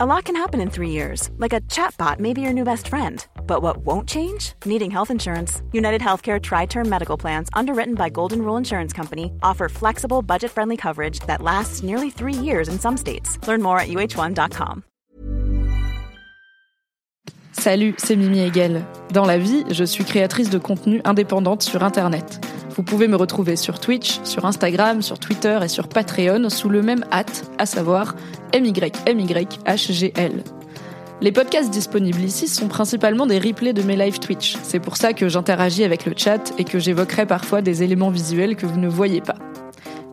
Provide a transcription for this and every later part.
A lot can happen in three years, like a chatbot may be your new best friend. But what won't change? Needing health insurance. United Healthcare Tri Term Medical Plans, underwritten by Golden Rule Insurance Company, offer flexible, budget friendly coverage that lasts nearly three years in some states. Learn more at uh1.com. Salut, c'est Mimi Hegel. Dans la vie, je suis créatrice de contenu indépendante sur Internet. Vous pouvez me retrouver sur Twitch, sur Instagram, sur Twitter et sur Patreon sous le même hâte, à savoir MYMYHGL. Les podcasts disponibles ici sont principalement des replays de mes live Twitch. C'est pour ça que j'interagis avec le chat et que j'évoquerai parfois des éléments visuels que vous ne voyez pas.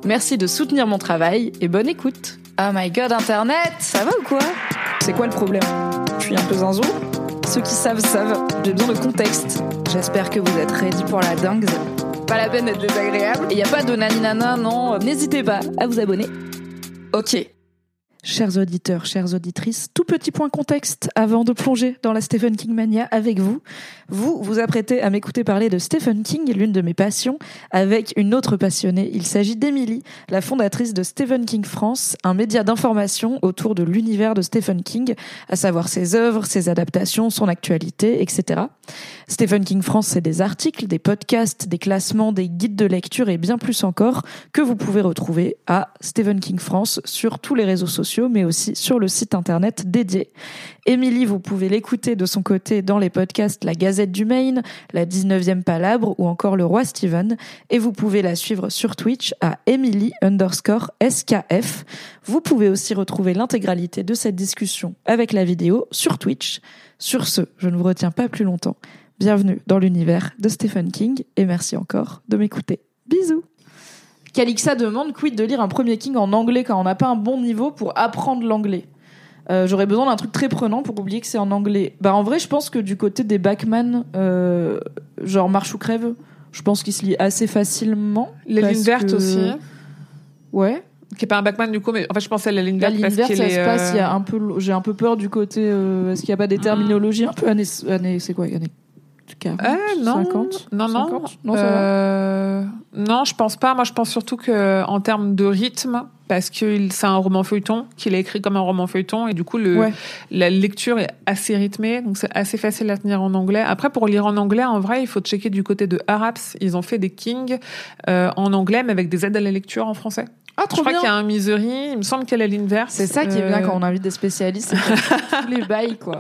Merci de soutenir mon travail et bonne écoute. Oh my god, Internet, ça va ou quoi? C'est quoi le problème? Je suis un peu zinzou Ceux qui savent savent, j'ai besoin de contexte. J'espère que vous êtes ready pour la dingue. Pas la peine d'être désagréable. Il n'y a pas de naninana, non. N'hésitez pas à vous abonner. Ok. Chers auditeurs, chères auditrices, tout petit point contexte avant de plonger dans la Stephen King mania avec vous. Vous vous apprêtez à m'écouter parler de Stephen King, l'une de mes passions, avec une autre passionnée. Il s'agit d'Emily, la fondatrice de Stephen King France, un média d'information autour de l'univers de Stephen King, à savoir ses œuvres, ses adaptations, son actualité, etc. Stephen King France, c'est des articles, des podcasts, des classements, des guides de lecture et bien plus encore que vous pouvez retrouver à Stephen King France sur tous les réseaux sociaux, mais aussi sur le site internet dédié. Émilie, vous pouvez l'écouter de son côté dans les podcasts La Gazette du Maine, La 19e Palabre ou encore Le Roi Steven. Et vous pouvez la suivre sur Twitch à Emily underscore SKF. Vous pouvez aussi retrouver l'intégralité de cette discussion avec la vidéo sur Twitch. Sur ce, je ne vous retiens pas plus longtemps. Bienvenue dans l'univers de Stephen King et merci encore de m'écouter. Bisous Calixa demande quid de lire un premier King en anglais quand on n'a pas un bon niveau pour apprendre l'anglais. Euh, J'aurais besoin d'un truc très prenant pour oublier que c'est en anglais. Bah en vrai, je pense que du côté des Backman, euh, genre Marche ou crève, je pense qu'il se lit assez facilement. Les lignes vertes que- aussi. Ouais. Qui est pas un backman du coup, mais en fait je pensais à la ligne La verte ligne parce verte, ça se passe. Il y a euh, un peu, j'ai un peu peur du côté. euh, Est-ce qu'il n'y a pas des terminologies un peu années, années c'est quoi, années 40, Eh, non, 50, non, non, 50? non, ça va. Non, je pense pas. Moi, je pense surtout que en termes de rythme, parce que c'est un roman feuilleton, qu'il a écrit comme un roman feuilleton, et du coup, le, Ouais. la lecture est assez rythmée, donc c'est assez facile à tenir en anglais. Après, pour lire en anglais, en vrai, il faut checker du côté de Araps. Ils ont fait des Kings euh, en anglais, mais avec des aides à la lecture en français. Ah, je trop crois bien. qu'il y a un Misery. Il me semble la ligne verte. C'est ça qui est bien Euh, quand on invite des spécialistes, tous les bails quoi.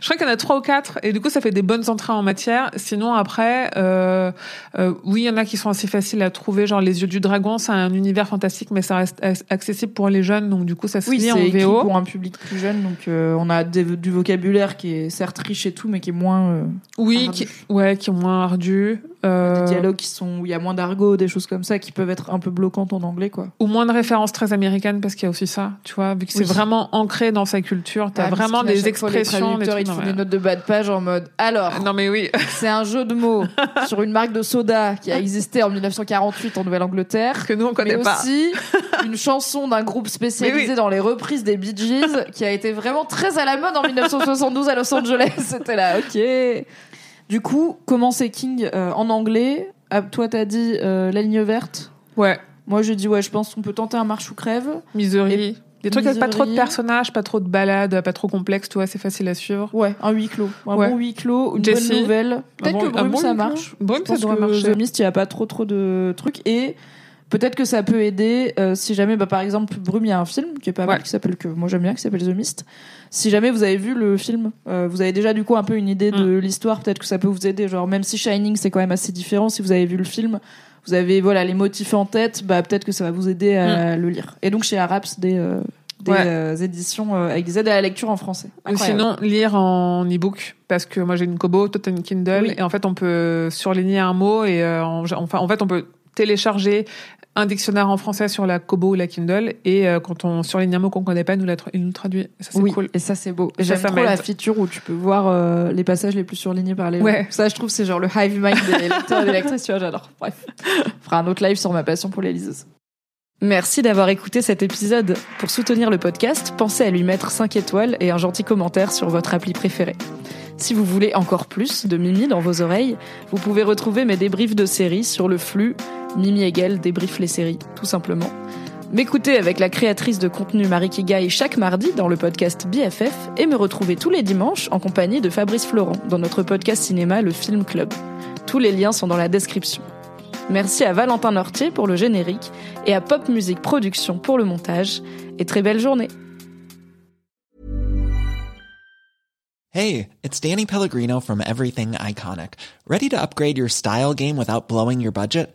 Je crois qu'il y en a trois ou quatre, et du coup, ça fait des bonnes entrées en matière. Sinon, après, euh, euh, oui, il y en a qui sont assez faciles à trouver, genre Les Yeux du Dragon, c'est un univers fantastique, mais ça reste ac- accessible pour les jeunes, donc du coup, ça se Oui, lit en écrit VO. pour un public plus jeune, donc euh, on a des- du vocabulaire qui est certes riche et tout, mais qui est moins euh, Oui, qui, ouais, qui est moins ardu. Euh, des dialogues qui sont où il y a moins d'argot, des choses comme ça qui peuvent être un peu bloquantes en anglais quoi. Ou moins de références très américaines, parce qu'il y a aussi ça, tu vois, vu que c'est vraiment ancré dans sa culture, t'as Ah, vraiment des chaque fois, les expressions, des trucs. ils non, font mais- des notes de bas de page en mode alors Non mais oui, c'est un jeu de mots sur une marque de soda qui a existé en 1948 en Nouvelle-Angleterre. que nous on connaît mais pas. aussi une chanson d'un groupe spécialisé oui. dans les reprises des Bee Gees qui a été vraiment très à la mode en 1972 à Los Angeles. C'était là, ok. Du coup, comment c'est King euh, en anglais? Ah, Toi, t'as dit euh, la ligne verte? Ouais, Moi, j'ai dit ouais, je pense qu'on peut tenter un marche ou crève. Misery. Des trucs avec pas trop de personnages, pas trop de balades, pas trop complexes, tu vois, c'est facile à suivre. Ouais, un huis clos. Un Ouais. bon huis clos, une Jessie. bonne nouvelle. Peut-être que Brume, bon ça marche. Brume, je ça devrait que marcher. The Mist, il n'y a pas trop trop de trucs. Et peut-être que ça peut aider euh, si jamais, bah, par exemple, Brume, il y a un film qui est pas mal, Ouais. qui s'appelle que moi j'aime bien, qui s'appelle The Mist. Si jamais vous avez vu le film, euh, vous avez déjà du coup un peu une idée de Mm. l'histoire, peut-être que ça peut vous aider. Genre, même si Shining c'est quand même assez différent, si vous avez vu le film, vous avez voilà les motifs en tête, bah peut-être que ça va vous aider à le lire. Et donc chez Araps des euh, des Mm. Ouais. éditions avec des aides à la lecture en français. Ou sinon, lire en e-book. Parce que moi, j'ai une Kobo, toi, t'as une Kindle. Oui. Et en fait, on peut surligner un mot et, en- enfin, en fait, on peut télécharger un dictionnaire en français sur la Kobo ou la Kindle. Et euh, quand on surligne un mot qu'on connaît pas, il nous, la tra- il nous traduit. Ça, c'est oui, cool. et ça c'est beau. J'aime ça trop la feature où tu peux voir euh, les passages les plus surlignés par les Ouais. gens. Ça, je trouve, c'est genre le hive mind des lecteurs et des lectrices, tu vois, j'adore. Bref, on fera un autre live sur ma passion pour les liseuses. Merci d'avoir écouté cet épisode. Pour soutenir le podcast, pensez à lui mettre 5 étoiles et un gentil commentaire sur votre appli préférée. Si vous voulez encore plus de Mimi dans vos oreilles, vous pouvez retrouver mes débriefs de séries sur le flux Mimi Hegel débrief les séries, tout simplement. M'écouter avec la créatrice de contenu Marie Kigai chaque mardi dans le podcast BFF et me retrouver tous les dimanches en compagnie de Fabrice Florent dans notre podcast cinéma Le Film Club. Tous les liens sont dans la description. Merci à Valentin Nortier pour le générique et à Pop Music Production pour le montage. Et très belle journée. Hey, it's Danny Pellegrino from Everything Iconic. Ready to upgrade your style game without blowing your budget?